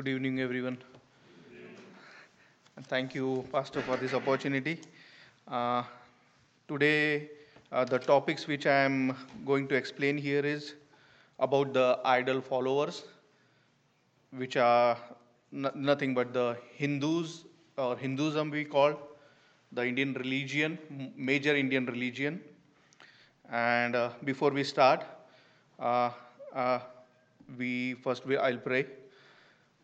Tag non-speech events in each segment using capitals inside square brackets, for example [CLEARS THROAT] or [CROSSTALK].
Good evening, everyone. And thank you, Pastor, for this opportunity. Uh, today, uh, the topics which I am going to explain here is about the idol followers, which are n- nothing but the Hindus or Hinduism we call the Indian religion, major Indian religion. And uh, before we start, uh, uh, we first we, I'll pray.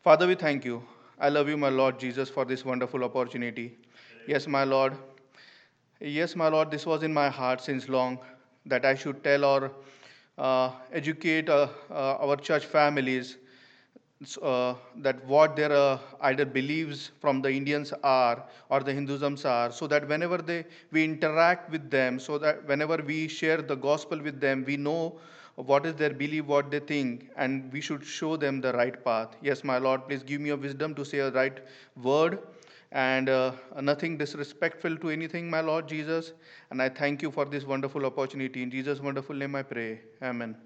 Father, we thank you. I love you, my Lord Jesus, for this wonderful opportunity. Yes, my Lord. Yes, my Lord, this was in my heart since long that I should tell or uh, educate uh, uh, our church families uh, that what their uh, either beliefs from the Indians are or the Hinduisms are, so that whenever they we interact with them, so that whenever we share the gospel with them, we know what is their belief, what they think, and we should show them the right path. Yes, my Lord, please give me a wisdom to say a right word and uh, nothing disrespectful to anything, my Lord Jesus. And I thank you for this wonderful opportunity. In Jesus' wonderful name I pray. Amen.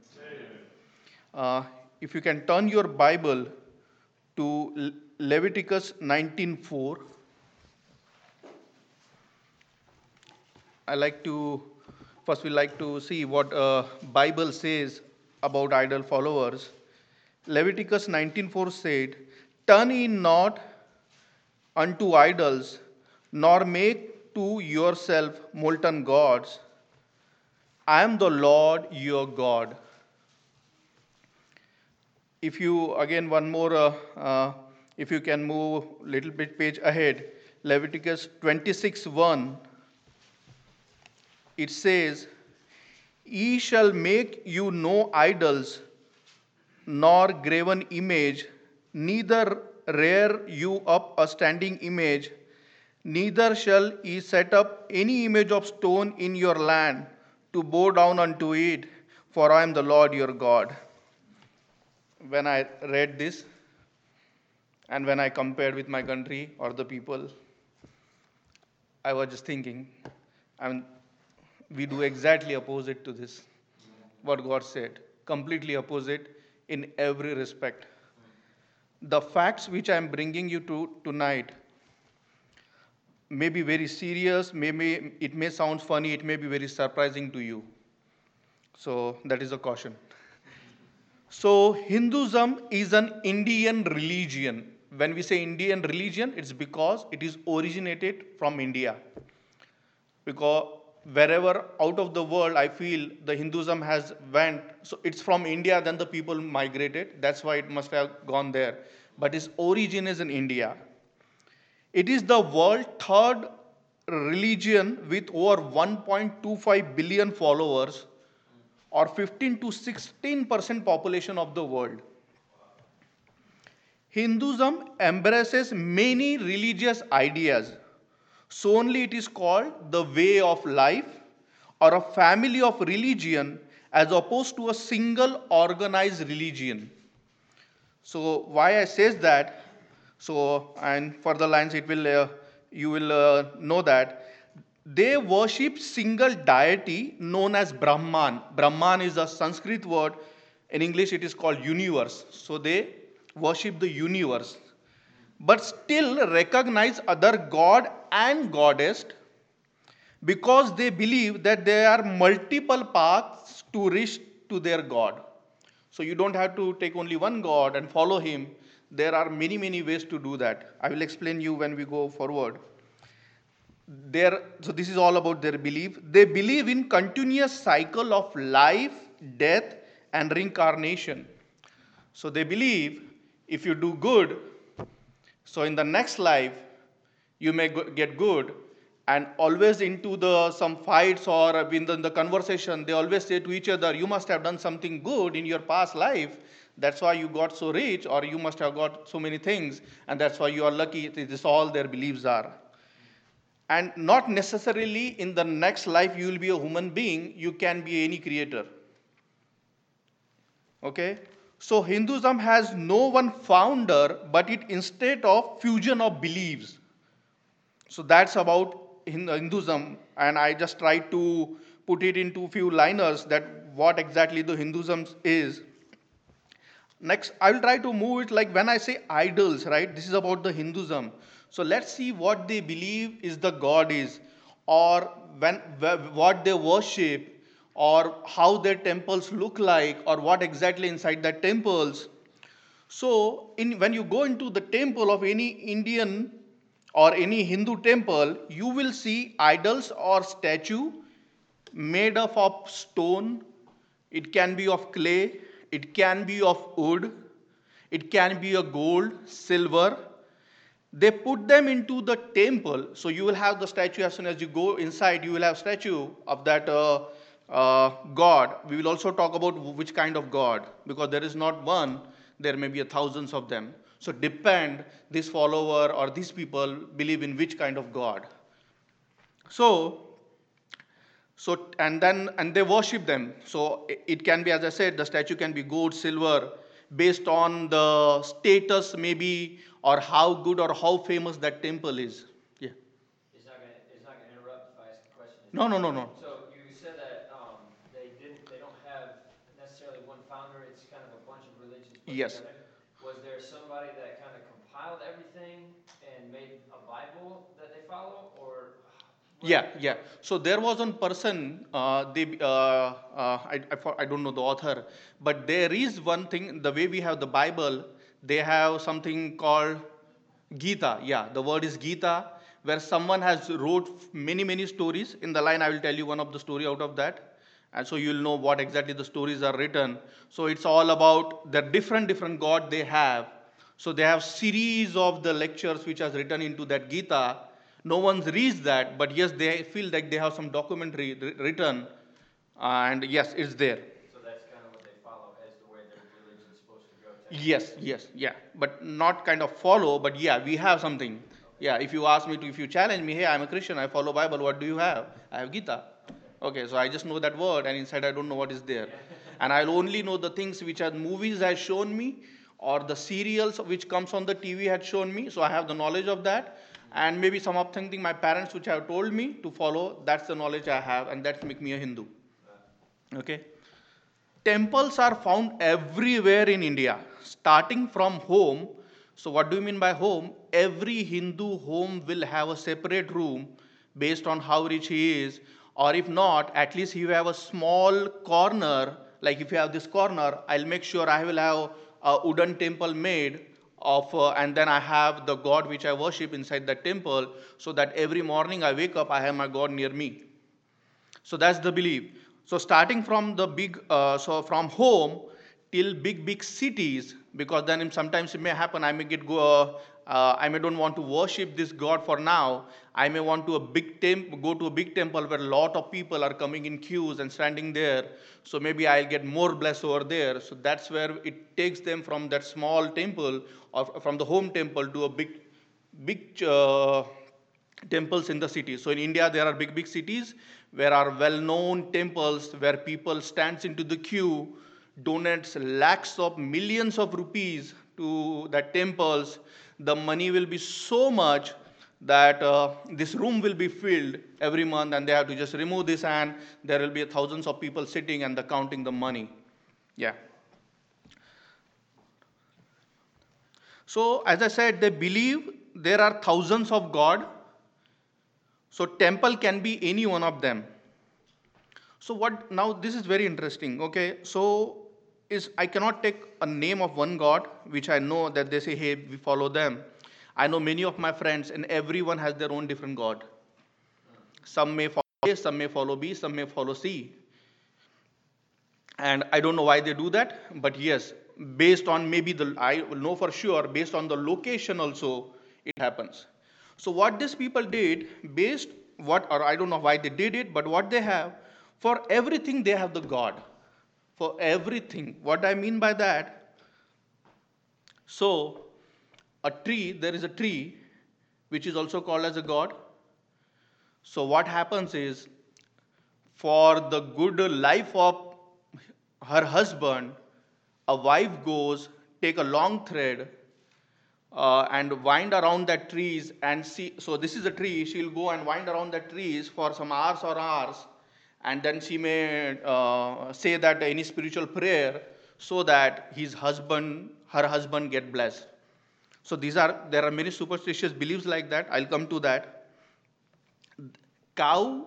Uh, if you can turn your Bible to Le- Leviticus 19:4, I like to first we like to see what uh, Bible says about idol followers. Leviticus 19:4 said, "Turn ye not unto idols, nor make to yourself molten gods. I am the Lord your God." if you again one more uh, uh, if you can move little bit page ahead leviticus 26 1 it says ye shall make you no idols nor graven image neither rear you up a standing image neither shall ye set up any image of stone in your land to bow down unto it for i am the lord your god. When I read this and when I compared with my country or the people, I was just thinking, I mean, we do exactly opposite to this, what God said, completely opposite in every respect. The facts which I am bringing you to tonight may be very serious, maybe it may sound funny, it may be very surprising to you. So that is a caution. So, Hinduism is an Indian religion. When we say Indian religion, it's because it is originated from India. Because wherever out of the world I feel the Hinduism has went, so it's from India, then the people migrated. That's why it must have gone there. But its origin is in India. It is the world third religion with over 1.25 billion followers or 15 to 16 percent population of the world. Hinduism embraces many religious ideas, so only it is called the way of life or a family of religion as opposed to a single organized religion. So why I says that? So and for the lines it will uh, you will uh, know that they worship single deity known as Brahman. Brahman is a Sanskrit word. In English, it is called universe. So they worship the universe, but still recognize other god and goddess because they believe that there are multiple paths to reach to their god. So you don't have to take only one god and follow him. There are many, many ways to do that. I will explain you when we go forward their so this is all about their belief they believe in continuous cycle of life death and reincarnation so they believe if you do good so in the next life you may get good and always into the some fights or in the, in the conversation they always say to each other you must have done something good in your past life. That's why you got so rich or you must have got so many things and that's why you are lucky. This is all their beliefs are. And not necessarily in the next life you will be a human being you can be any creator. Okay so hinduism has no one founder but it instead of fusion of beliefs. So that's about hinduism. And i just tried to put it into few liners that what exactly the hinduism is. Next i will try to move it like when i say idols right? This is about the hinduism. So let's see what they believe is the god is. Or when what they worship or how their temples look like or what exactly inside the temples so in, when you go into the temple of any indian or any hindu temple you will see idols or statue made up of stone it can be of clay it can be of wood, it can be a gold, silver. They put them into the temple. So you will have the statue as soon as you go inside, you will have statue of that uh, uh, God. We will also talk about which kind of God, because there is not one, there may be a thousands of them. So depend this follower or these people believe in which kind of God. So so, and then, and they worship them. So it can be, as I said, the statue can be gold, silver, based on the status maybe, or how good or how famous that temple is. Yeah. It's not gonna, it's not gonna interrupt if I ask a question. No, no, no, no. So you said that um, they didn't, they don't have necessarily one founder, it's kind of a bunch of religions put yes. together. Was there somebody that kind of compiled everything and made a Bible that they follow, or yeah, yeah. So there was one person, uh, they, uh, uh, I, I, I, don't know the author, but there is one thing, the way we have the Bible, they have something called Gita. Yeah, the word is Gita, where someone has wrote many, many stories. In the line, I will tell you one of the story out of that. And so you'll know what exactly the stories are written. So it's all about the different, different God they have. So they have series of the lectures which has written into that Gita no one's reads that, but yes, they feel like they have some documentary written, uh, and yes, it's there. So that's kind of what they follow as the way their religion is supposed to go. Yes, yes, yeah, but not kind of follow, but yeah, we have something. Okay. Yeah, if you ask me to, if you challenge me, hey, I'm a Christian, I follow Bible, what do you have? I have Gita. Okay, so I just know that word, and inside I don't know what is there. [LAUGHS] and I'll only know the things which are movies has shown me, or the serials which comes on the TV had shown me, so I have the knowledge of that. And maybe some of things my parents which have told me to follow that's the knowledge i have and that's make me a hindu. Okay? Temples are found everywhere in india starting from home. So what do you mean by home? Every hindu home will have a separate room based on how rich he is or if not at least you have a small corner like if you have this corner i'll make sure i will have a wooden temple made of uh, and then i have the god which i worship inside the temple so that every morning i wake up i have my god near me. So that's the belief. So starting from the big uh, so from home till big big cities because then sometimes it may happen i may get go uh, uh, I may don't want to worship this God for now. I may want to a big temp- go to a big temple where a lot of people are coming in queues and standing there. So maybe I'll get more blessed over there. So that's where it takes them from that small temple or from the home temple to a big, big uh, temples in the city. So in India there are big, big cities where are well-known temples where people stands into the queue, donates lakhs of millions of rupees to the temples the money will be so much that uh, this room will be filled every month and they have to just remove this and there will be thousands of people sitting and the counting the money. Yeah. So as i said they believe there are thousands of god. So temple can be any one of them. So what now this is very interesting okay? So is I cannot take a name of one God, which I know that they say, hey, we follow them. I know many of my friends, and everyone has their own different God. Some may follow A, some may follow B, some may follow C. And I don't know why they do that, but yes, based on maybe the, I will know for sure, based on the location also, it happens. So what these people did, based what, or I don't know why they did it, but what they have, for everything they have the God for everything. What I mean by that? So, a tree, there is a tree which is also called as a god. So, what happens is for the good life of her husband, a wife goes, take a long thread, uh, and wind around that trees and see. So, this is a tree, she'll go and wind around the trees for some hours or hours and then she may uh, say that any spiritual prayer so that his husband, her husband get blessed. So these are, there are many superstitious beliefs like that. I'll come to that. Cow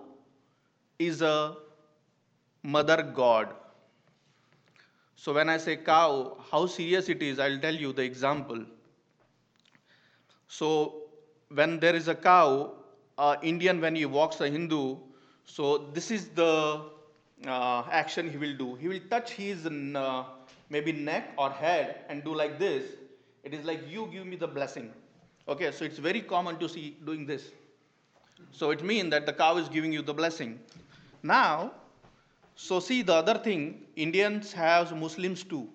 is a mother god. So when I say cow, how serious it is, I'll tell you the example. So when there is a cow, uh, Indian when he walks a Hindu, so this is the uh, action he will do. He will touch his uh, maybe neck or head and do like this. It is like you give me the blessing. Okay, so it's very common to see doing this. So it means that the cow is giving you the blessing. Now, so see the other thing, Indians have Muslims too.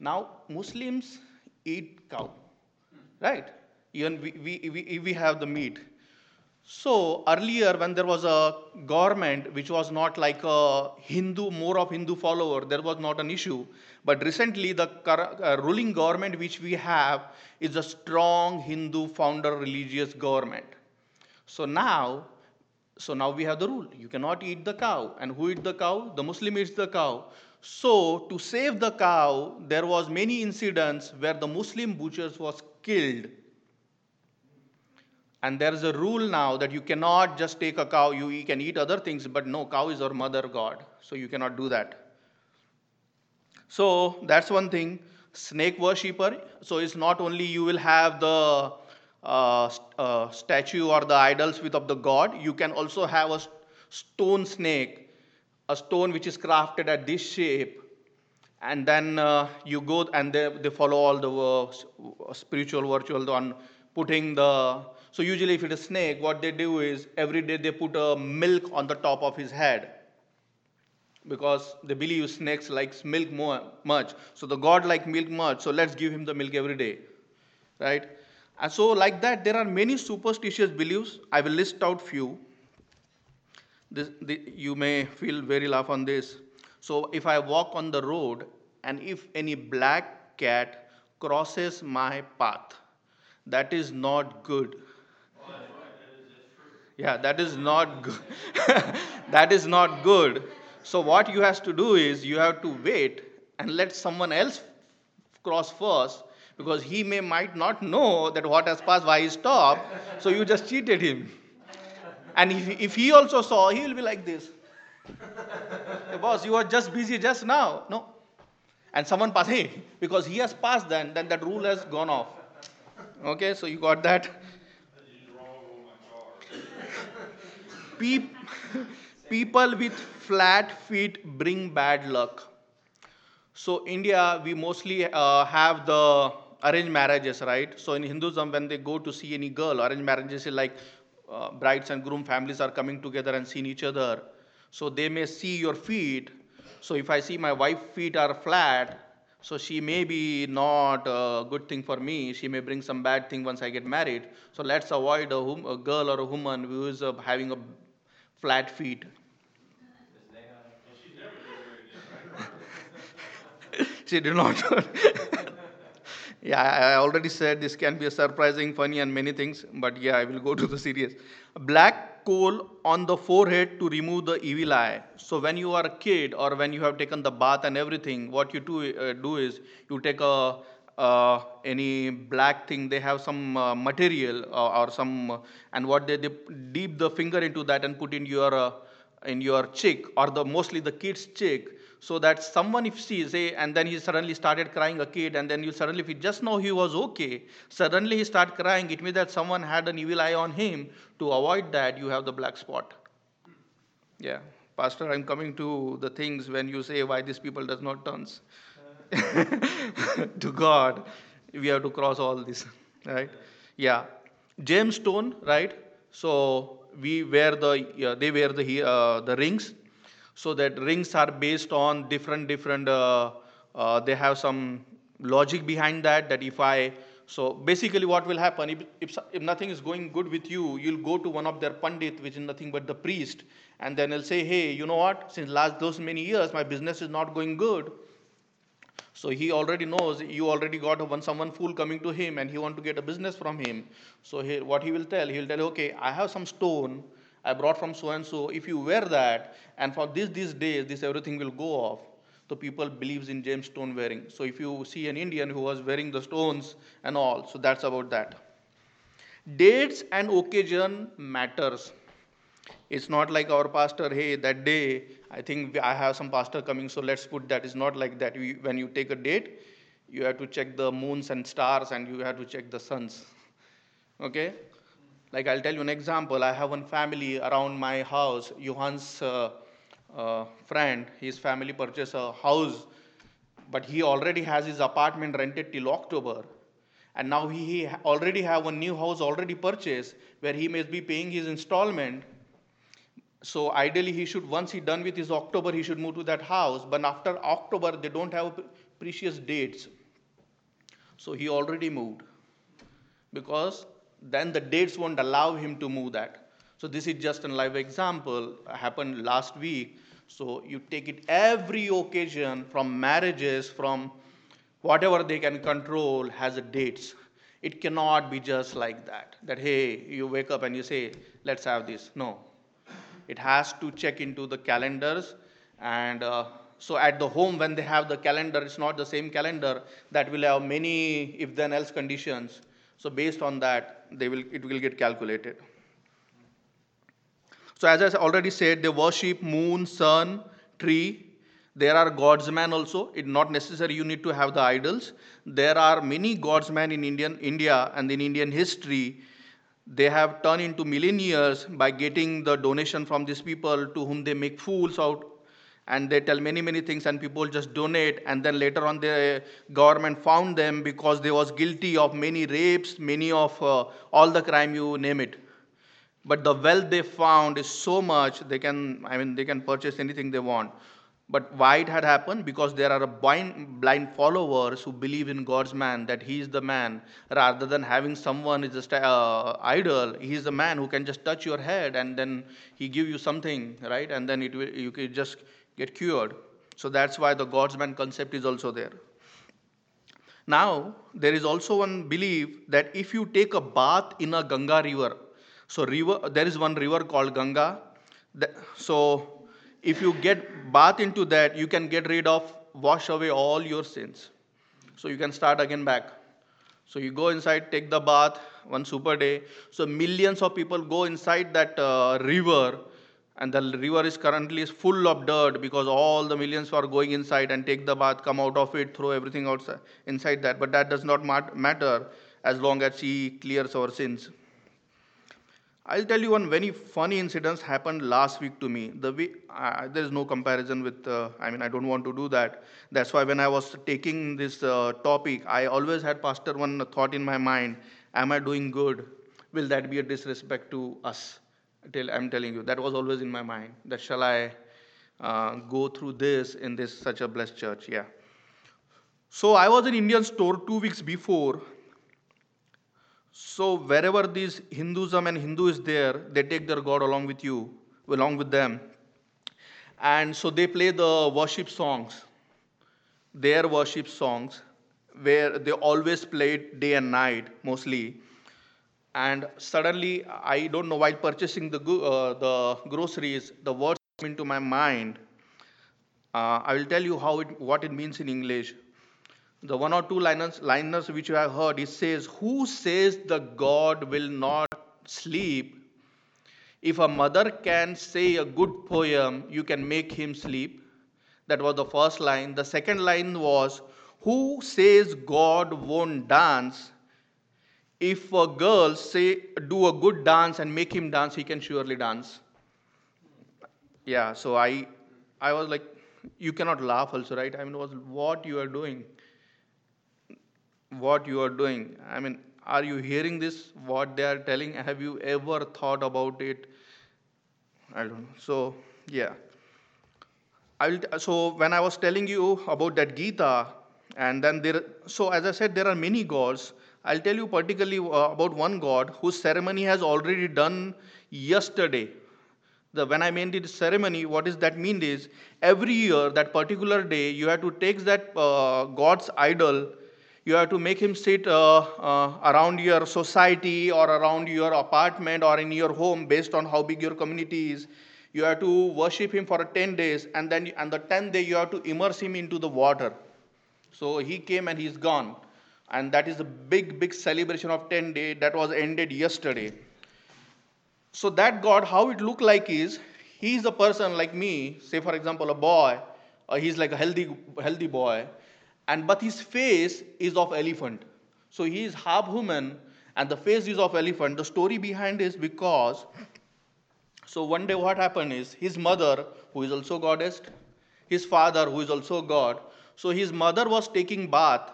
Now Muslims eat cow, right? Even we, we, we, we have the meat. So earlier, when there was a government which was not like a Hindu, more of Hindu follower, there was not an issue. But recently, the uh, ruling government which we have is a strong Hindu founder religious government. So now, so now we have the rule: you cannot eat the cow, and who eat the cow? The Muslim eats the cow. So to save the cow, there was many incidents where the Muslim butchers was killed and there is a rule now that you cannot just take a cow, you, can eat other things, but no, cow is our mother god. So you cannot do that. So that's one thing. Snake worshipper. So it's not only you will have the uh, uh, statue or the idols with of the god, you can also have a stone snake, a stone which is crafted at this shape. And then uh, you go and they, they follow all the uh, spiritual virtual on putting the so usually if it is a snake, what they do is every day they put a milk on the top of his head because they believe snakes likes milk more much. So the god like milk much, so let's give him the milk every day, right? And so like that, there are many superstitious beliefs. I will list out few. This, the, you may feel very laugh on this. So if I walk on the road and if any black cat crosses my path, that is not good yeah, that is not [LAUGHS] good. that is not good. So what you have to do is you have to wait and let someone else cross first because he may might not know that what has passed, why he stopped. So you just cheated him. And if, if he also saw, he will be like this. hey, boss, you are just busy just now. No. And someone passed, hey, because he has passed then, then that rule has gone off. Okay, so you got that. People with flat feet bring bad luck. So India, we mostly uh, have the arranged marriages, right? So in Hinduism, when they go to see any girl, arranged marriages is like uh, brides and groom families are coming together and seeing each other. So they may see your feet. So if I see my wife's feet are flat, so she may be not a good thing for me. She may bring some bad thing once I get married. So let's avoid a, hum- a girl or a woman who is uh, having a flat feet. [LAUGHS] she did not. [LAUGHS] yeah, I already said this can be a surprising, funny, and many things, but yeah, I will go to the serious. Black coal on the forehead to remove the evil eye. So when you are a kid or when you have taken the bath and everything, what you do, uh, do is you take a uh, any black thing they have some uh, material uh, or some and what they, they deep the finger into that and put in your uh, in your cheek or the mostly the kid's cheek so that someone if sees say and then he suddenly started crying a kid and then you suddenly if you just know he was okay suddenly he start crying it means that someone had an evil eye on him to avoid that you have the black spot. Yeah. Pastor i'm coming to the things when you say why these people does not turns [LAUGHS] to God, we have to cross all this, right? Yeah, gemstone, right? So we wear the they wear the uh, the rings, so that rings are based on different different. Uh, uh, they have some logic behind that. That if I so basically, what will happen if, if, if nothing is going good with you, you'll go to one of their pandit, which is nothing but the priest, and then he'll say, "Hey, you know what? Since last those many years, my business is not going good. So he already knows you already got one someone fool coming to him and he want to get a business from him. So he, what he will tell, he will tell, okay, I have some stone I brought from so and so. If you wear that, and for this these days, this everything will go off. So people believes in gemstone wearing. So if you see an Indian who was wearing the stones and all, so that's about that. Dates and occasion matters. It's not like our pastor, hey, that day, I think I have some pastor coming, so let's put that. It's not like that. when you take a date, you have to check the moons and stars and you have to check the suns. Okay? Like I'll tell you an example. I have one family around my house. Johan's uh, uh, friend, his family purchased a house, but he already has his apartment rented till October. And now he already have a new house already purchased where he may be paying his installment. So ideally, he should once he done with his October, he should move to that house. But after October, they don't have precious dates. So he already moved because then the dates won't allow him to move that. So this is just a live example happened last week. So you take it every occasion from marriages, from whatever they can control has a dates. It cannot be just like that. That hey, you wake up and you say, let's have this. No, it has to check into the calendars and. Uh, so at the home when they have the calendar it's not the same calendar that will have many if then else conditions. So based on that they will it will get calculated. So as i already said they worship moon sun tree. There are gods man also. It's not necessary you need to have the idols. There are many gods man in indian india and in indian history they have turned into millionaires by getting the donation from these people to whom they make fools out. And they tell many many things and people just donate. And then later on the government found them because they was guilty of many rapes many of uh, all the crime you name it. But the wealth they found is so much they can i mean they can purchase anything they want but why it had happened because there are blind, blind followers who believe in god's man that he is the man rather than having someone is just uh, idol he is the man who can just touch your head and then he give you something right and then it will you can just get cured. So that's why the God's man concept is also there. Now, there is also one belief that if you take a bath in a Ganga river, so river, there is one river called Ganga. so if you get bath into that, you can get rid of, wash away all your sins. So you can start again back. So you go inside, take the bath, one super day. So millions of people go inside that uh, river and the river is currently full of dirt because all the millions are going inside and take the bath come out of it throw everything outside inside that but that does not matter as long as he clears our sins i'll tell you one very funny incident happened last week to me the way uh, there is no comparison with uh, i mean i don't want to do that that's why when i was taking this uh, topic i always had pastor one thought in my mind am i doing good will that be a disrespect to us I'm telling you, that was always in my mind. That shall I uh, go through this in this such a blessed church? Yeah. So I was in Indian store two weeks before. So wherever this Hinduism and Hindu is there, they take their God along with you, along with them. And so they play the worship songs, their worship songs, where they always play it day and night, mostly. And suddenly i don't know while purchasing the, uh, the groceries the words come into my mind. Uh, i will tell you how it, what it means in english the one or two liners, liners which you have heard it says who says the god will not sleep? If a mother can say a good poem you can make him sleep. That was the first line. The second line was who says god won't dance? If a girl say do a good dance and make him dance he can surely dance. Yeah so i i was like you cannot laugh also right? I mean was what you are doing what you are doing? I mean are you hearing this what they are telling? Have you ever thought about it? I don't know. So yeah. I will t- so when i was telling you about that gita and then there so as i said there are many gods. I'll tell you particularly uh, about one god whose ceremony has already done yesterday. The, when I mean this ceremony, what does that mean is every year, that particular day, you have to take that uh, god's idol, you have to make him sit uh, uh, around your society or around your apartment or in your home based on how big your community is. you have to worship him for 10 days, and then on the 10th day, you have to immerse him into the water. So he came and he's gone. And that is a big, big celebration of 10 days that was ended yesterday. So that God, how it look like is, he's a person like me, say for example, a boy, uh, he's like a healthy, healthy boy, and but his face is of elephant. So he is half human, and the face is of elephant. The story behind is because, so one day what happened is his mother, who is also goddess, his father, who is also God. So his mother was taking bath,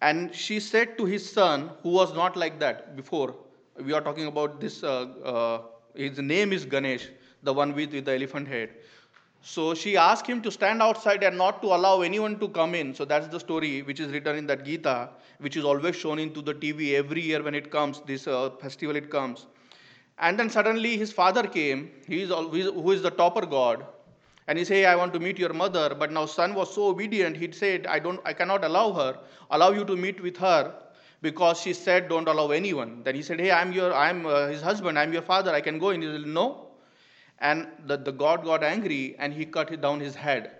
and she said to his son, who was not like that before. We are talking about this. Uh, uh, his name is Ganesh, the one with, with the elephant head. So she asked him to stand outside and not to allow anyone to come in. So that's the story which is written in that Gita, which is always shown into the TV every year when it comes, this uh, festival it comes. And then suddenly his father came, he is always, who is the topper god, and he said, I want to meet your mother. But now son was so obedient, he said, I, don't, I cannot allow her, allow you to meet with her because she said, don't allow anyone. Then he said, hey, I'm, your, I'm uh, his husband, I'm your father, I can go in. He said, no, and the, the god got angry and he cut down his head.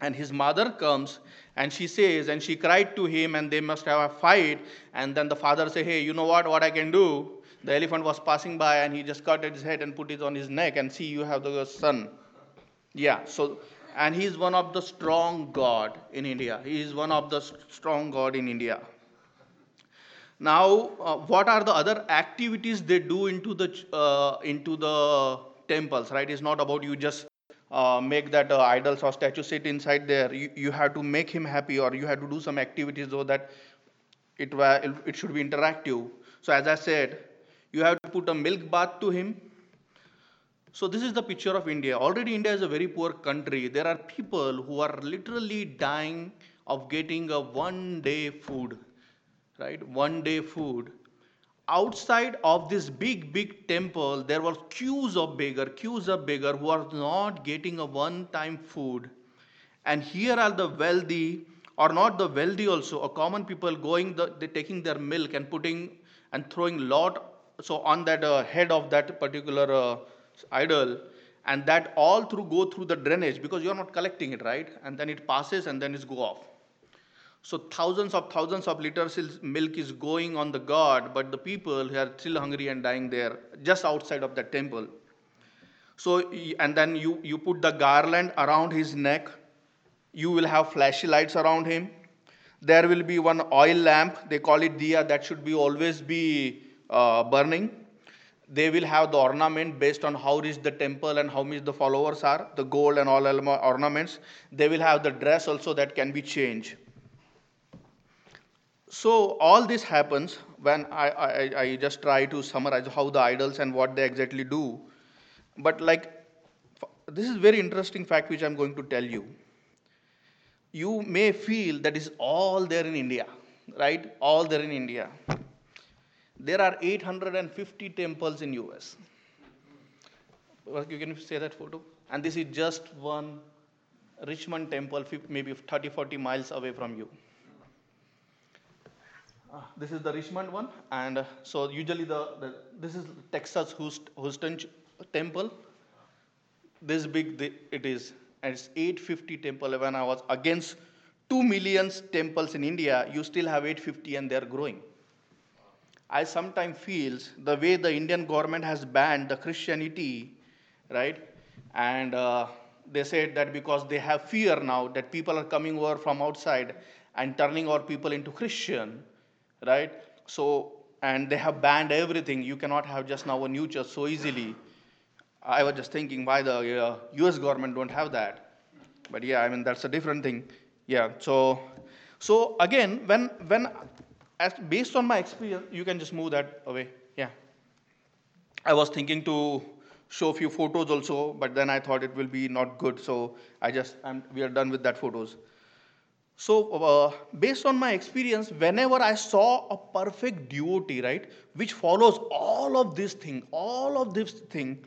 And his mother comes and she says and she cried to him and they must have a fight. And then the father say hey you know what? What i can do? The elephant was passing by and he just cut his head and put it on his neck and see you have the son. Yeah so and he is one of the strong god in india. He is one of the strong god in india. Now uh, what are the other activities they do into the uh, into the temples, right? It's not about you just uh, make that uh, idols or statue sit inside there. You, you have to make him happy or you have to do some activities so that it, it should be interactive. So as I said, you have to put a milk bath to him. So this is the picture of India. Already India is a very poor country. There are people who are literally dying of getting a one day food, right? One day food outside of this big, big temple, there were queues of beggar, queues of beggar who are not getting a one-time food. And here are the wealthy, or not the wealthy also, a common people going, the, they taking their milk and putting and throwing lot so on that uh, head of that particular uh, idol, and that all through go through the drainage because you are not collecting it, right? And then it passes and then it's go off. So thousands of thousands of liters of milk is going on the god, but the people who are still hungry and dying there, just outside of the temple. So, and then you, you put the garland around his neck. You will have flashy lights around him. There will be one oil lamp. They call it diya. That should be always be uh, burning. They will have the ornament based on how rich the temple and how much the followers are, the gold and all ornaments. They will have the dress also that can be changed. So all this happens when I, I, I just try to summarize how the idols and what they exactly do. But like, this is very interesting fact which I'm going to tell you. You may feel that is all there in India, right? All there in India. There are 850 temples in US. You can say that photo? And this is just one Richmond temple, maybe 30, 40 miles away from you. This is the Richmond one, and uh, so usually the, the, this is Texas Houston temple. This big the, it is, and it's 850 temple. When I was against two millions temples in India, you still have 850, and they're growing. I sometimes feels the way the Indian government has banned the Christianity, right, and uh, they said that because they have fear now that people are coming over from outside and turning our people into Christian right? So, and they have banned everything. You cannot have just now a new church so easily. I was just thinking why the uh, US government don't have that. But yeah, I mean, that's a different thing. Yeah, so, so again, when, when, as based on my experience, you can just move that away. Yeah. I was thinking to show a few photos also, but then I thought it will be not good. So I just, I'm, we are done with that photos. So, uh, based on my experience, whenever I saw a perfect devotee, right, which follows all of this thing, all of this thing,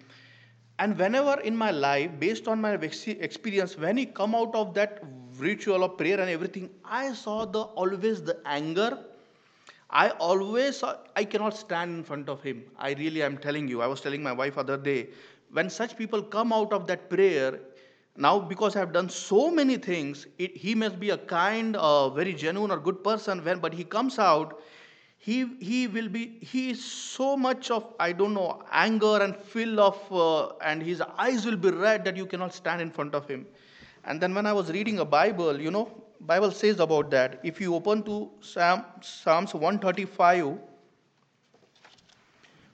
and whenever in my life, based on my experience, when he come out of that ritual of prayer and everything, I saw the always the anger. I always saw, I cannot stand in front of him. I really am telling you. I was telling my wife other day, when such people come out of that prayer, now because I have done so many things, it, he must be a kind, uh, very genuine or good person. When but he comes out, he he will be he is so much of I don't know anger and full of uh, and his eyes will be red that you cannot stand in front of him. And then when I was reading a Bible, you know, Bible says about that. If you open to Psalm, Psalms 135,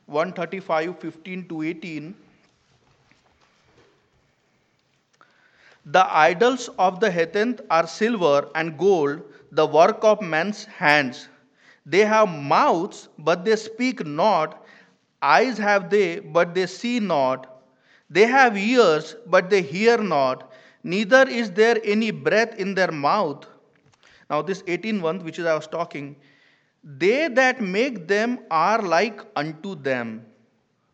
135, 15 to 18, the idols of the heathen are silver and gold, the work of men's hands. They have mouths, but they speak not. Eyes have they, but they see not. They have ears, but they hear not neither is there any breath in their mouth. Now, this 18 one, which is I was talking, they that make them are like unto them.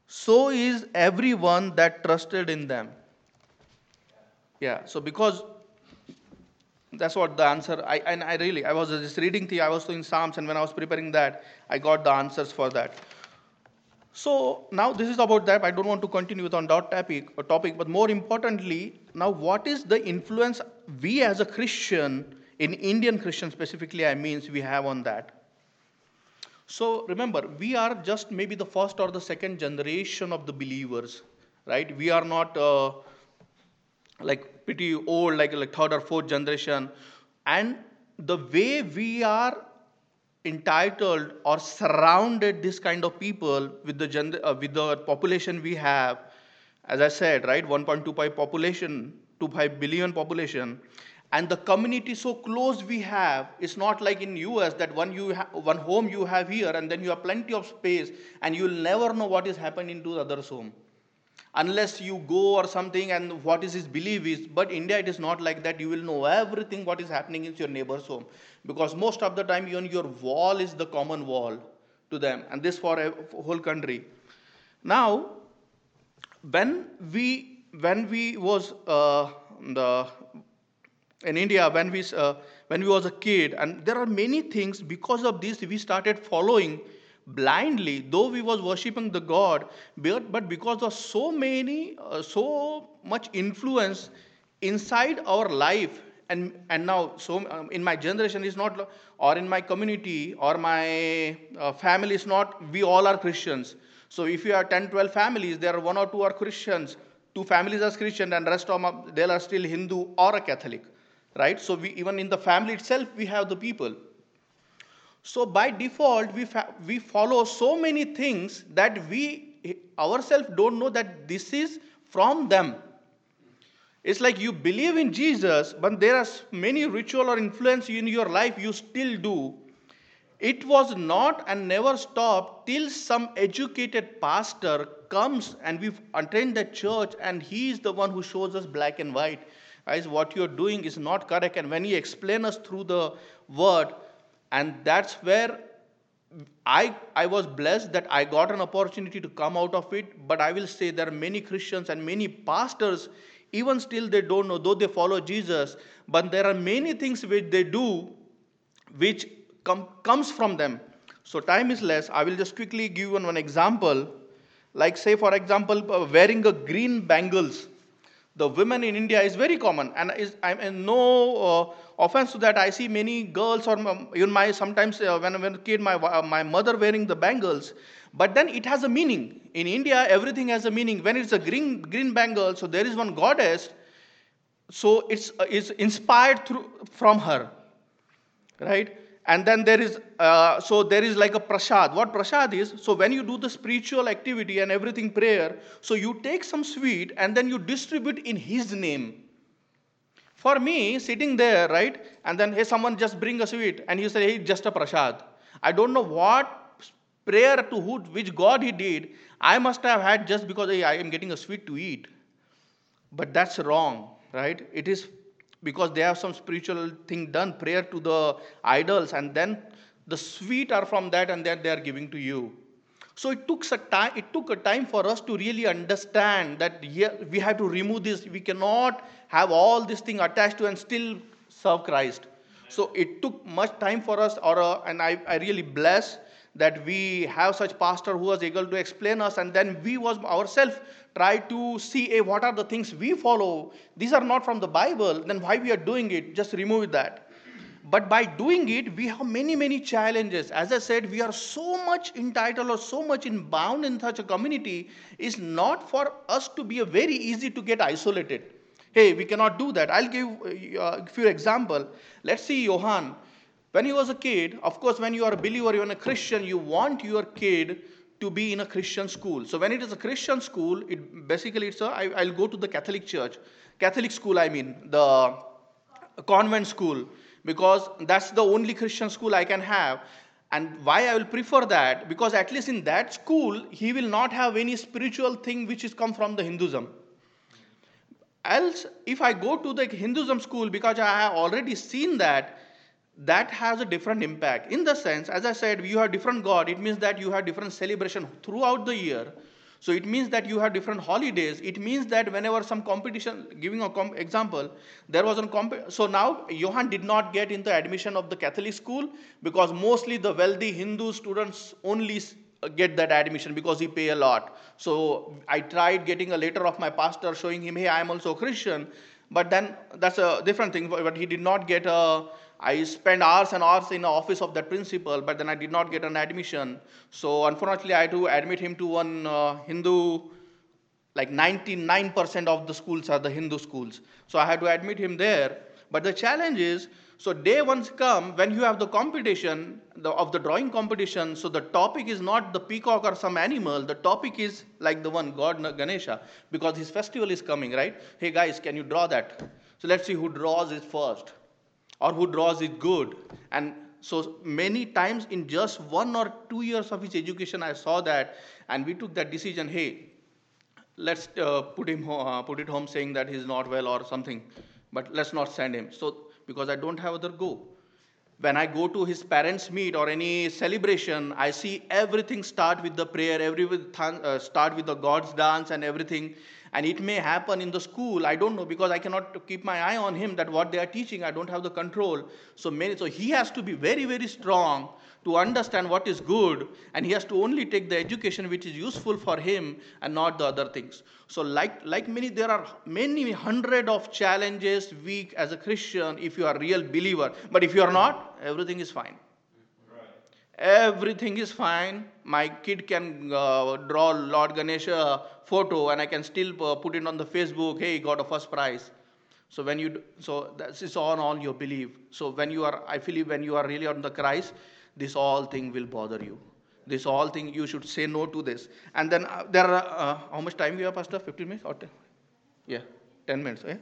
So is everyone that trusted in them. Yeah, so because that's what the answer I and I really I was just reading the I was doing Psalms and when I was preparing that I got the answers for that. So now this is about that. I don't want to continue with on that topic, uh, topic, but more importantly, now what is the influence we as a Christian, in Indian Christian specifically, I means we have on that. So remember, we are just maybe the first or the second generation of the believers, right? We are not uh, like pretty old, like like third or fourth generation, and the way we are entitled or surrounded this kind of people with the uh, with the population we have as i said right 1.25 population 25 billion population and the community so close we have it's not like in us that one you ha- one home you have here and then you have plenty of space and you'll never know what is happening to the other's home unless you go or something and what is his belief is but india it is not like that. You will know everything what is happening in your neighbor's home. Because most of the time even your wall is the common wall to them. And this for a whole country. Now when we when we was uh, the in india when we uh, when we was a kid and there are many things because of this we started following blindly, though we was worshipping the God, but because of so many, uh, so much influence inside our life, and, and now so um, in my generation is not, or in my community or my uh, family is not, we all are Christians. So if you have 10, 12 families, there are one or two are Christians, two families are Christian, and rest of them they are still Hindu or a Catholic, right? So we, even in the family itself, we have the people. So by default, we, we follow so many things that we ourselves don't know that this is from them. It's like you believe in Jesus, but there are many ritual or influence in your life you still do. It was not and never stopped till some educated pastor comes and we've attend the church and he is the one who shows us black and white. Guys, what you're doing is not correct. And when he explains us through the word, and that's where I, I was blessed that I got an opportunity to come out of it. But I will say there are many Christians and many pastors, even still they don't know, though they follow Jesus, but there are many things which they do which com- comes from them. So time is less. I will just quickly give one, one example. Like say, for example, uh, wearing a green bangles the women in India is very common, and is I mean, no uh, offense to that. I see many girls or even my sometimes uh, when when kid my uh, my mother wearing the bangles, but then it has a meaning. In India, everything has a meaning. When it's a green green bangle, so there is one goddess, so it's uh, is inspired through from her, right? And then there is uh, so there is like a prasad what prasad is so when you do the spiritual activity and everything prayer so you take some sweet and then you distribute in his name. For me sitting there right and then hey someone just bring a sweet and he said hey just a prasad i don't know what prayer to who which god he did. I must have had just because hey, i am getting a sweet to eat. But that's wrong right? It is because they have some spiritual thing done, prayer to the idols, and then the sweet are from that, and then they are giving to you. So it took a time. It took a time for us to really understand that we have to remove this. We cannot have all this thing attached to and still serve Christ. So it took much time for us, or uh, and I, I really bless that we have such pastor who was able to explain us and then we was ourselves try to see hey, what are the things we follow? These are not from the bible then why we are doing it? Just remove that. But by doing it we have many many challenges. As i said we are so much entitled or so much in bound in such a community is not for us to be a very easy to get isolated. Hey we cannot do that. I'll give uh, a few example. Let's see johan when he was a kid, of course, when you are a believer, you're a Christian, you want your kid to be in a Christian school. So when it is a Christian school, it basically it's a, I, I'll go to the Catholic church, Catholic school. I mean the convent school because that's the only Christian school I can have. And why I will prefer that? Because at least in that school, he will not have any spiritual thing which is come from the Hinduism. Else, if I go to the Hinduism school, because I have already seen that that has a different impact. In the sense as i said you have different god it means that you have different celebration throughout the year. So it means that you have different holidays. It means that whenever some competition giving a com- example there was a comp- so now johan did not get into admission of the catholic school because mostly the wealthy hindu students only get that admission because he pay a lot. So i tried getting a letter of my pastor showing him hey i am also a christian. But then that's a different thing but he did not get a I spent hours and hours in the office of that principal, but then I did not get an admission. So unfortunately, I had to admit him to one uh, Hindu. Like 99% of the schools are the Hindu schools. So I had to admit him there. But the challenge is, so day once come when you have the competition the, of the drawing competition. So the topic is not the peacock or some animal. The topic is like the one God Ganesha because his festival is coming, right? Hey guys, can you draw that? So let's see who draws it first or who draws it good. And so many times in just one or two years of his education, I saw that, and we took that decision. Hey, let's uh, put him uh, put it home, saying that he's not well or something, but let's not send him. So because I don't have other go. When I go to his parents' meet or any celebration, I see everything start with the prayer, everything uh, start with the God's dance and everything and it may happen in the school i don't know because i cannot keep my eye on him that what they are teaching i don't have the control. So many so he has to be very very strong to understand what is good and he has to only take the education which is useful for him and not the other things. So like like many there are many hundred of challenges weak as a christian if you are a real believer. But if you are not everything is fine everything is fine. My kid can uh, draw lord ganesha photo and i can still uh, put it on the facebook hey got a first prize. So when you so this is on all your belief. So when you are i feel when you are really on the christ this all thing will bother you. This all thing you should say no to this. And then uh, there are uh, how much time we have pastor? 15 minutes or 10 yeah 10 minutes eh?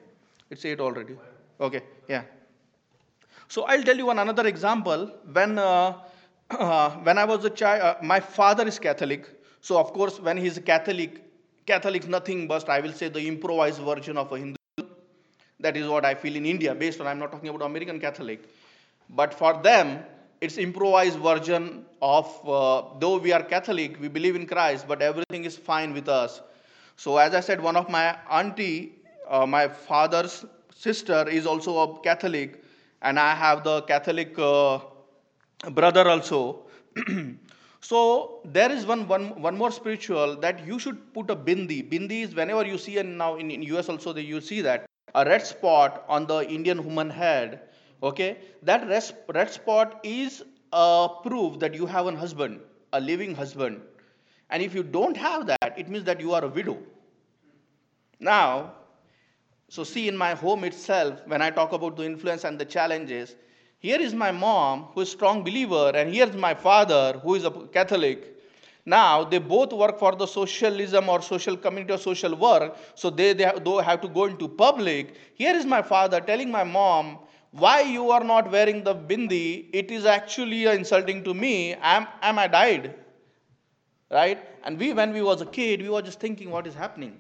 it's 8 already. Okay yeah. So i'll tell you one another example. When uh, uh, when I was a child, uh, my father is Catholic. So, of course, when he's a Catholic, Catholic nothing but, I will say, the improvised version of a Hindu. That is what I feel in India, based on, I'm not talking about American Catholic. But for them, it's improvised version of, uh, though we are Catholic, we believe in Christ, but everything is fine with us. So, as I said, one of my auntie, uh, my father's sister, is also a Catholic, and I have the Catholic uh, brother also. [CLEARS THROAT] so there is one, one, one more spiritual that you should put a bindi. Bindi is whenever you see, and now in, in US also that you see that, a red spot on the Indian woman head. Okay, that red, red spot is a proof that you have a husband, a living husband. And if you don't have that, it means that you are a widow. Now, so see in my home itself, when I talk about the influence and the challenges, here is my mom, who is a strong believer, and here's my father, who is a Catholic. Now, they both work for the socialism or social community or social work, so they, they have to go into public. Here is my father telling my mom, why you are not wearing the bindi, it is actually insulting to me. Am, am I died? Right? And we, when we was a kid, we were just thinking, what is happening?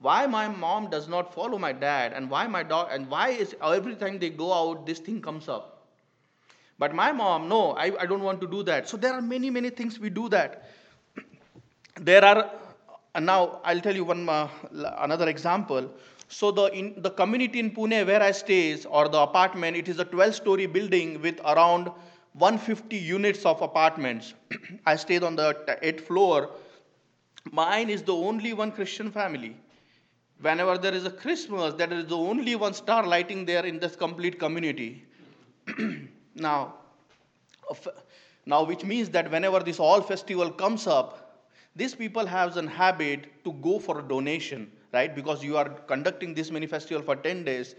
Why my mom does not follow my dad, and why my dog, and why is every time they go out, this thing comes up? But my mom, no, I, I don't want to do that. So there are many, many things we do that. [CLEARS THROAT] there are, now I'll tell you one uh, another example. So the, in, the community in Pune where I stays or the apartment, it is a 12 story building with around 150 units of apartments. [CLEARS THROAT] I stayed on the t- eighth floor. Mine is the only one Christian family. Whenever there is a Christmas, that is the only one star lighting there in this complete community. [CLEARS THROAT] now, now, which means that whenever this all festival comes up, these people have an habit to go for a donation, right? Because you are conducting this many festival for 10 days.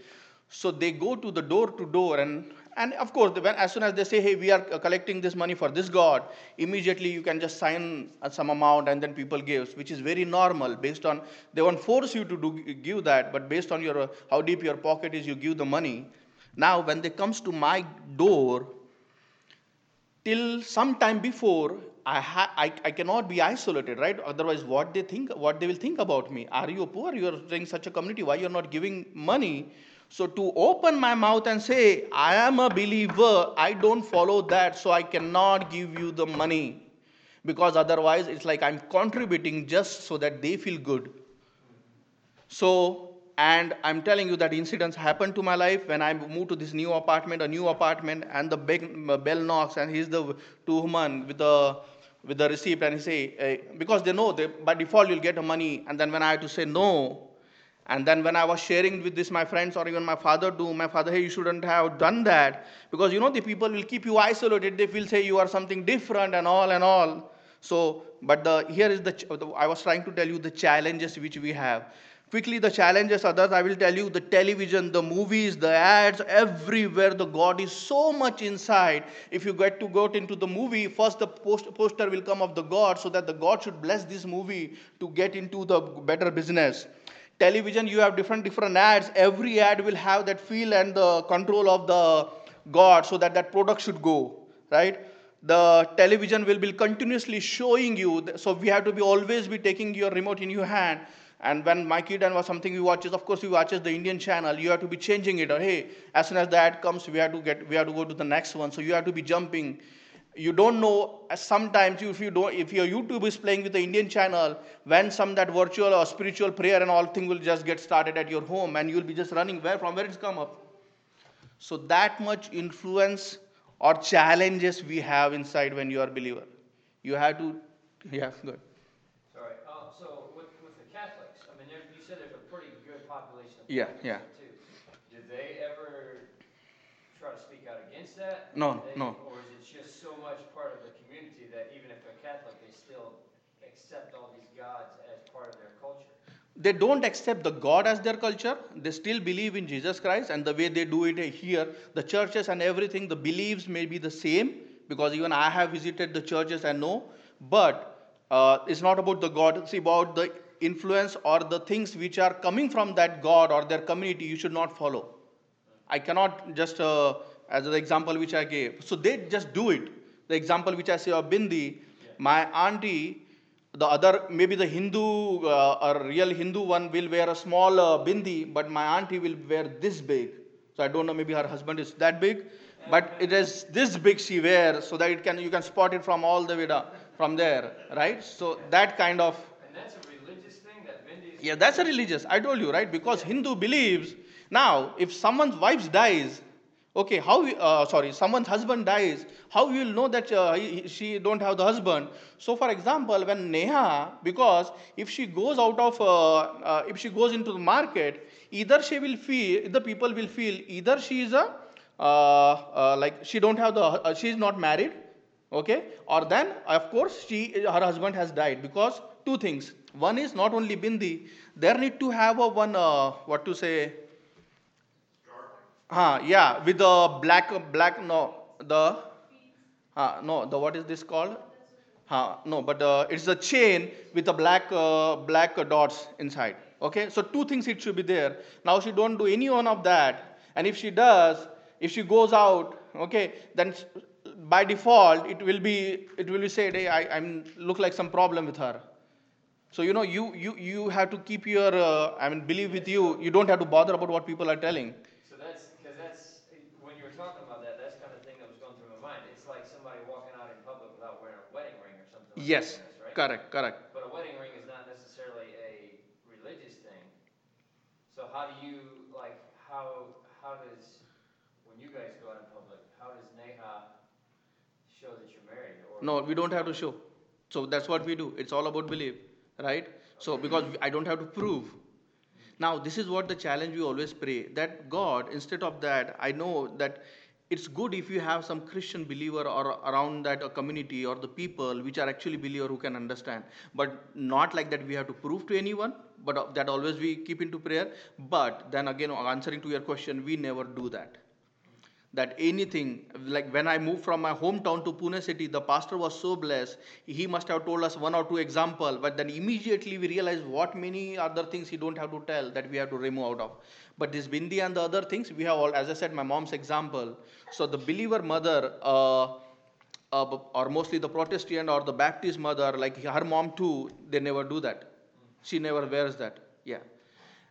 So they go to the door to door and and of course, when, as soon as they say, hey, we are uh, collecting this money for this God, immediately you can just sign uh, some amount and then people gives, which is very normal based on, they won't force you to do, give that, but based on your, uh, how deep your pocket is, you give the money. Now, when they comes to my door, till some time before I, ha- I, I cannot be isolated right? Otherwise what they think what they will think about me? Are you poor? You are in such a community. Why you're not giving money? So to open my mouth and say i am a believer. I don't follow that so i cannot give you the money. Because otherwise it's like i'm contributing just so that they feel good. So and I'm telling you that incidents happened to my life when I moved to this new apartment, a new apartment, and the big bell knocks, and he's the two woman with the with the receipt, and he say eh, because they know they, by default you'll get the money, and then when I had to say no, and then when I was sharing with this my friends or even my father do, my father, hey, you shouldn't have done that because you know the people will keep you isolated. They will say you are something different and all and all. So, but the here is the I was trying to tell you the challenges which we have quickly the challenges others i will tell you the television the movies the ads everywhere the god is so much inside. If you get to go into the movie first the post, poster will come of the god so that the god should bless this movie to get into the better business. Television you have different different ads. Every ad will have that feel and the control of the god so that that product should go right? The television will be continuously showing you. So we have to be always be taking your remote in your hand and when my kid and was something he watches, of course he watches the Indian channel. You have to be changing it. Or hey, as soon as the ad comes, we have to get we have to go to the next one. So you have to be jumping. You don't know. Sometimes if you don't, if your YouTube is playing with the Indian channel, when some that virtual or spiritual prayer and all thing will just get started at your home, and you'll be just running where from where it's come up. So that much influence or challenges we have inside when you are believer. You have to, yeah, good. Yeah, yeah. Did they ever try to speak out against that? No, they, no. Or is it just so much part of the community that even if they're Catholic, they still accept all these gods as part of their culture? They don't accept the God as their culture. They still believe in Jesus Christ, and the way they do it here, the churches and everything, the beliefs may be the same because even I have visited the churches and know, but uh, it's not about the God. It's about the influence or the things which are coming from that God or their community, you should not follow. I cannot just, uh, as the example which I gave. So they just do it. The example which I say of Bindi, yeah. my auntie, the other, maybe the Hindu uh, or real Hindu one will wear a small uh, bindi, but my auntie will wear this big. So I don't know, maybe her husband is that big, but it is this big she wears so that it can you can spot it from all the way from there, right? So that kind of yeah, that's a religious. I told you, right? Because Hindu believes now, if someone's wife dies, okay, how? Uh, sorry, someone's husband dies. How you will know that uh, he, she don't have the husband? So, for example, when Neha, because if she goes out of, uh, uh, if she goes into the market, either she will feel, the people will feel either she is a uh, uh, like she don't have the, she is not married, okay, or then of course she her husband has died because two things one is not only bindi, there need to have a one, uh, what to say, uh, yeah, with the black, black, no, the, uh, no, the, what is this called? Uh, no, but uh, it's a chain with the black, uh, black dots inside. Okay, so two things it should be there. Now she don't do any one of that, and if she does, if she goes out, okay, then by default it will be it will be said, hey, I I'm look like some problem with her. So you know, you you you have to keep your uh, I mean believe with you. You don't have to bother about what people are telling. So that's because that's when you were talking about that. That's kind of thing that was going through my mind. It's like somebody walking out in public without wearing a wedding ring or something. Like yes. This, right? Correct. Correct. But a wedding ring is not necessarily a religious thing. So how do you like how how does when you guys go out in public? How does Neha show that you're married, or? No, we don't have to show. So that's what we do. It's all about belief, right? So because I don't have to prove. Now this is what the challenge we always pray that God, instead of that, I know that it's good if you have some Christian believer or around that a community or the people which are actually believer who can understand. But not like that we have to prove to anyone. But uh, that always we keep into prayer. But then again, answering to your question, we never do that that anything like when i moved from my hometown to pune city the pastor was so blessed. He must have told us one or two example but then immediately we realized what many other things he don't have to tell that we have to remove out of. But this bindi and the other things we have all as i said my mom's example. So the believer mother uh, uh, or mostly the protestant or the baptist mother like her mom too they never do that. She never wears that. Yeah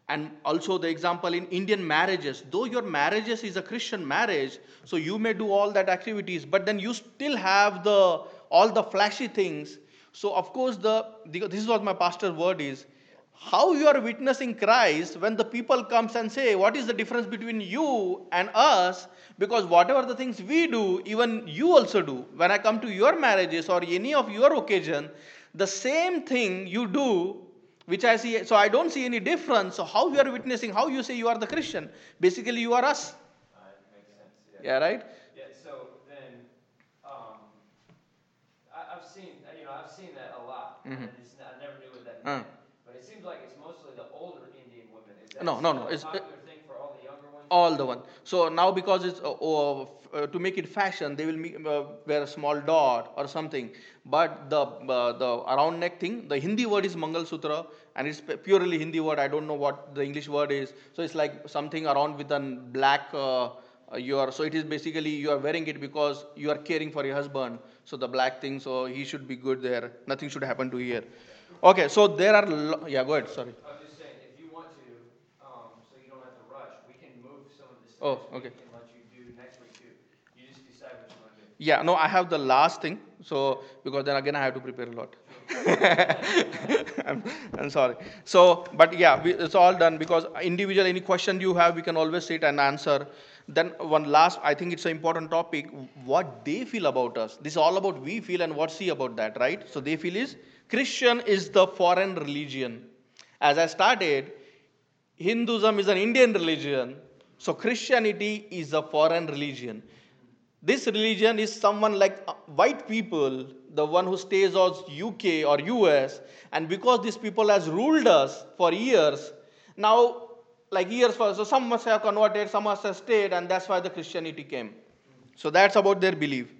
and also the example in indian marriages. Though your marriages is a christian marriage so you may do all that activities but then you still have the all the flashy things. So of course the, this is what my pastor word is. How you are witnessing christ when the people comes and say what is the difference between you and us? Because whatever the things we do even you also do. When i come to your marriages or any of your occasion the same thing you do which I see. So I don't see any difference. So how you are witnessing? How you say you are the Christian? Basically, you are us. Uh, sense, yeah. Yeah, right. Yeah, so then, um, I, I've seen, uh, you know, I've seen that a lot. Mhm. And I never knew what that Uh. meant. But it seems like it's mostly the older Indian women. Is that No, no, no, a it's- popular thing for all the younger ones? All the one. So now because it's uh, uh, to make it fashion, they will me- uh, wear a small dot or something. But the uh, the around neck thing, the Hindi word is Mangal Sutra, and it's purely Hindi word. I don't know what the English word is. So it's like something around with a black. Uh, uh, you are so it is basically you are wearing it because you are caring for your husband. So the black thing, so he should be good there. Nothing should happen to here. Okay, so there are lo- yeah. Go ahead. Sorry. I was just saying, if you want to, um, so you don't Yeah, no, I have the last thing. So, because then again I have to prepare a lot. [LAUGHS] I'm, I'm sorry. So, but yeah, we, it's all done because individual, any question you have, we can always sit and answer. Then one last, I think it's an important topic, what they feel about us. This is all about we feel and what see about that, right? So they feel is Christian is the foreign religion. As I started, Hinduism is an Indian religion, so Christianity is a foreign religion. This religion is someone like uh, white people, the one who stays on UK or US, and because these people has ruled us for years, now like years for so some must have converted, some must have stayed, and that's why the Christianity came. So that's about their belief.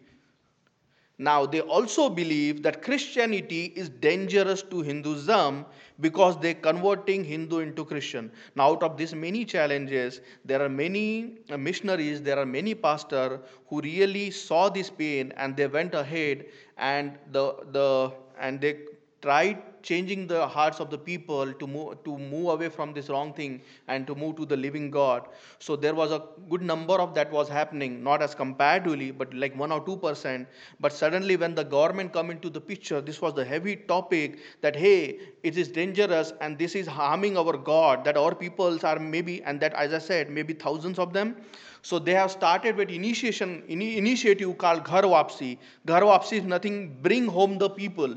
Now, they also believe that Christianity is dangerous to Hinduism because they're converting Hindu into Christian. Now, out of these many challenges, there are many uh, missionaries, there are many pastors who really saw this pain and they went ahead and the, the and they tried changing the hearts of the people to move to move away from this wrong thing and to move to the living god so there was a good number of that was happening not as comparatively but like 1 or 2% but suddenly when the government come into the picture this was the heavy topic that hey it is dangerous and this is harming our god that our peoples are maybe and that as i said maybe thousands of them so they have started with initiation ini- initiative called Ghar Wapsi. Ghar Wapsi is nothing bring home the people.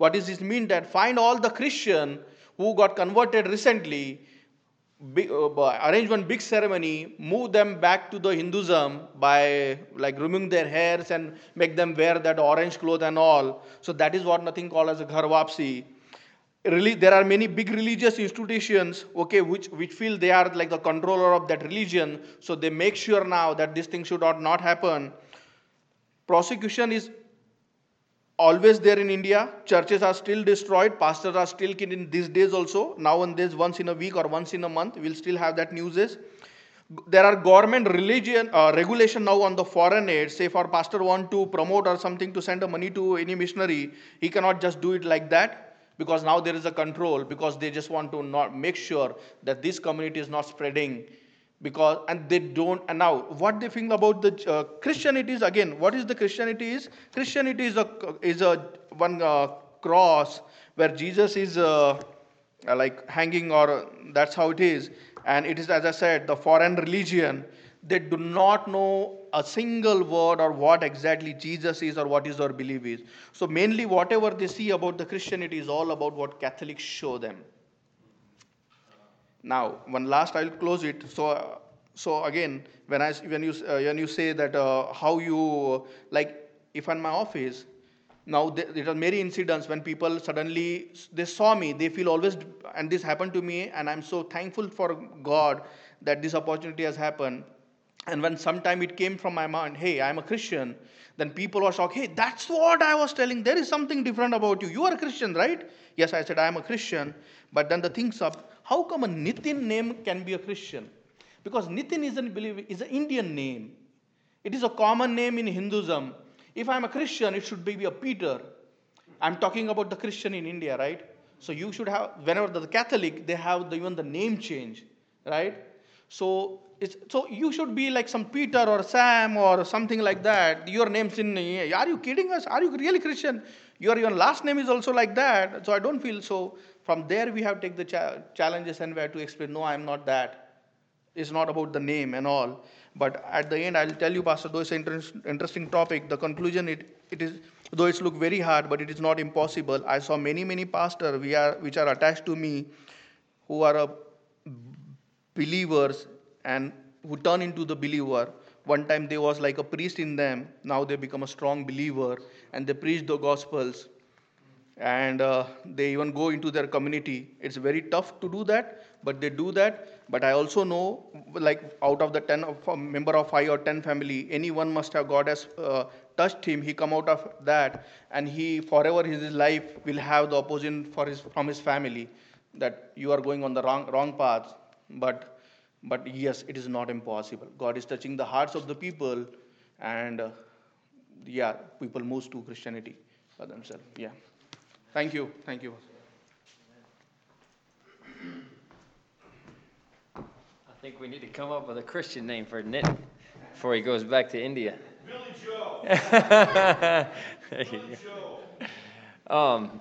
What does this mean? That find all the Christian who got converted recently, big, uh, arrange one big ceremony, move them back to the Hinduism by like removing their hairs and make them wear that orange cloth and all. So that is what nothing called as a Ghar Wapsi really there are many big religious institutions okay which which feel they are like the controller of that religion so they make sure now that this thing should not, not happen prosecution is always there in india. Churches are still destroyed. Pastors are still killed in these days also. Now and then once in a week or once in a month we'll still have that news is. There are government religion uh, regulation now on the foreign aid. Say for pastor want to promote or something to send a money to any missionary he cannot just do it like that because now there is a control because they just want to not make sure that this community is not spreading because and they don't and now what they think about the uh, christianity is again what is the christianity is christianity is a is a one uh, cross where jesus is uh, uh, like hanging or uh, that's how it is and it is as i said the foreign religion they do not know a single word or what exactly Jesus is or what is our belief is. So, mainly, whatever they see about the Christianity is all about what Catholics show them. Now, one last, I'll close it. So, so again, when I when you uh, when you say that uh, how you like if in my office, now there are many incidents when people suddenly they saw me, they feel always, and this happened to me, and I'm so thankful for God that this opportunity has happened. And when sometime it came from my mind, hey, I'm a Christian, then people were shocked, hey, that's what I was telling. There is something different about you. You are a Christian, right? Yes, I said, I am a Christian. But then the things up, how come a Nitin name can be a Christian? Because Nitin is, an, is an Indian name. It is a common name in Hinduism. If I'm a Christian, it should be a Peter. I'm talking about the Christian in India, right? So you should have, whenever the Catholic, they have the, even the name change, right? So it's, so you should be like some Peter or Sam or something like that. Your name's in. Are you kidding us? Are you really Christian? Your your last name is also like that. So I don't feel so. From there we have take the cha- challenges and we have to explain. No, I'm not that. It's not about the name and all. But at the end, I'll tell you, Pastor, though it's an inter- interesting topic, the conclusion it, it is though it's look very hard, but it is not impossible. I saw many many pastors we are which are attached to me, who are believers and who turn into the believer. One time there was like a priest in them, now they become a strong believer and they preach the gospels and uh, they even go into their community. It's very tough to do that, but they do that. But I also know, like out of the 10 of, member of five or 10 family, anyone must have God has uh, touched him. He come out of that, and he forever his life will have the opposition for his from his family that you are going on the wrong wrong path. But but yes, it is not impossible. God is touching the hearts of the people, and uh, yeah, people move to Christianity for themselves. Yeah. Thank you. Thank you. I think we need to come up with a Christian name for Nitin before he goes back to India. Billy Joe. [LAUGHS] Billy Joe. Um,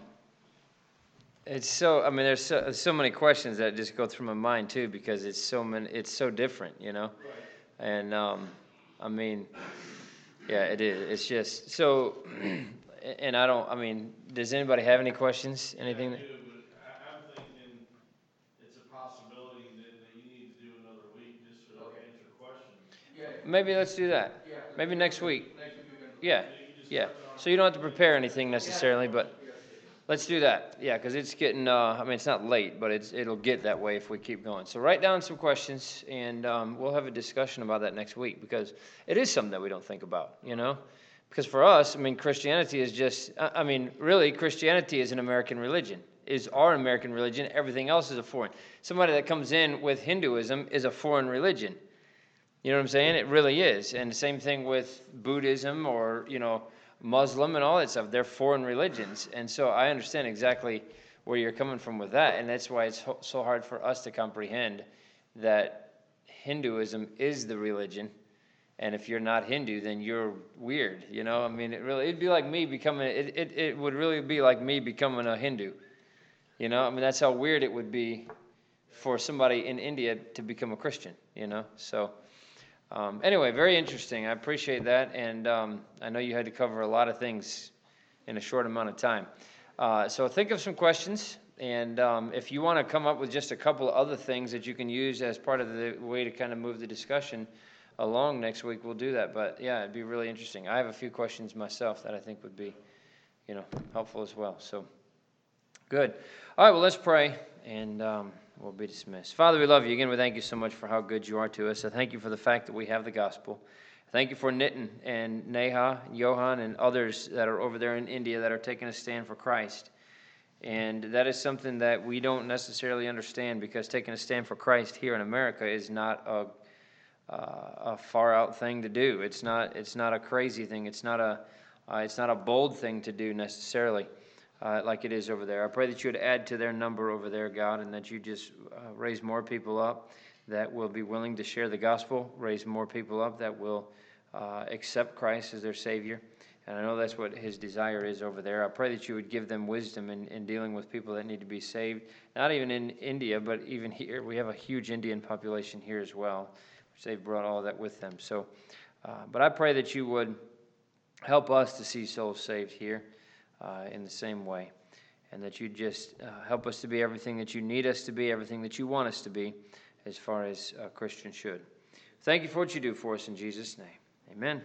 it's so. I mean, there's so, so many questions that just go through my mind too because it's so many. It's so different, you know. Right. And um, I mean, yeah, it is. It's just so. [CLEARS THROAT] And I don't. I mean, does anybody have any questions? Anything? I I, I'm thinking it's a possibility that, that you need to do another week just to answer questions. Maybe let's do that. Maybe next week. Yeah, So you just yeah. So you don't have to prepare anything necessarily, but let's do that. Yeah, because it's getting. Uh, I mean, it's not late, but it's it'll get that way if we keep going. So write down some questions, and um, we'll have a discussion about that next week because it is something that we don't think about. You know, because for us, I mean, Christianity is just. I mean, really, Christianity is an American religion. Is our American religion. Everything else is a foreign. Somebody that comes in with Hinduism is a foreign religion. You know what I'm saying? It really is. And the same thing with Buddhism or, you know, Muslim and all that stuff. They're foreign religions. And so I understand exactly where you're coming from with that. And that's why it's so hard for us to comprehend that Hinduism is the religion. And if you're not Hindu, then you're weird. You know, I mean, it really, it'd be like me becoming, it, it, it would really be like me becoming a Hindu. You know, I mean, that's how weird it would be for somebody in India to become a Christian, you know? So, um, anyway, very interesting. I appreciate that. And um, I know you had to cover a lot of things in a short amount of time. Uh, so, think of some questions. And um, if you want to come up with just a couple of other things that you can use as part of the way to kind of move the discussion along next week, we'll do that. But yeah, it'd be really interesting. I have a few questions myself that I think would be, you know, helpful as well. So, good. All right, well, let's pray. And um, We'll be dismissed. Father, we love you. Again, we thank you so much for how good you are to us. I thank you for the fact that we have the gospel. Thank you for Nitin and Neha, and Johan, and others that are over there in India that are taking a stand for Christ. And that is something that we don't necessarily understand because taking a stand for Christ here in America is not a, uh, a far out thing to do. It's not, it's not a crazy thing. It's not a, uh, it's not a bold thing to do necessarily uh, like it is over there. I pray that you would add to their number over there, God, and that you just uh, raise more people up that will be willing to share the gospel, raise more people up that will uh, accept Christ as their Savior. And I know that's what his desire is over there. I pray that you would give them wisdom in, in dealing with people that need to be saved, not even in India, but even here. We have a huge Indian population here as well, they've brought all that with them. So, uh, but I pray that you would help us to see souls saved here uh, in the same way, and that you just uh, help us to be everything that you need us to be, everything that you want us to be, as far as a Christian should. Thank you for what you do for us in Jesus' name. Amen.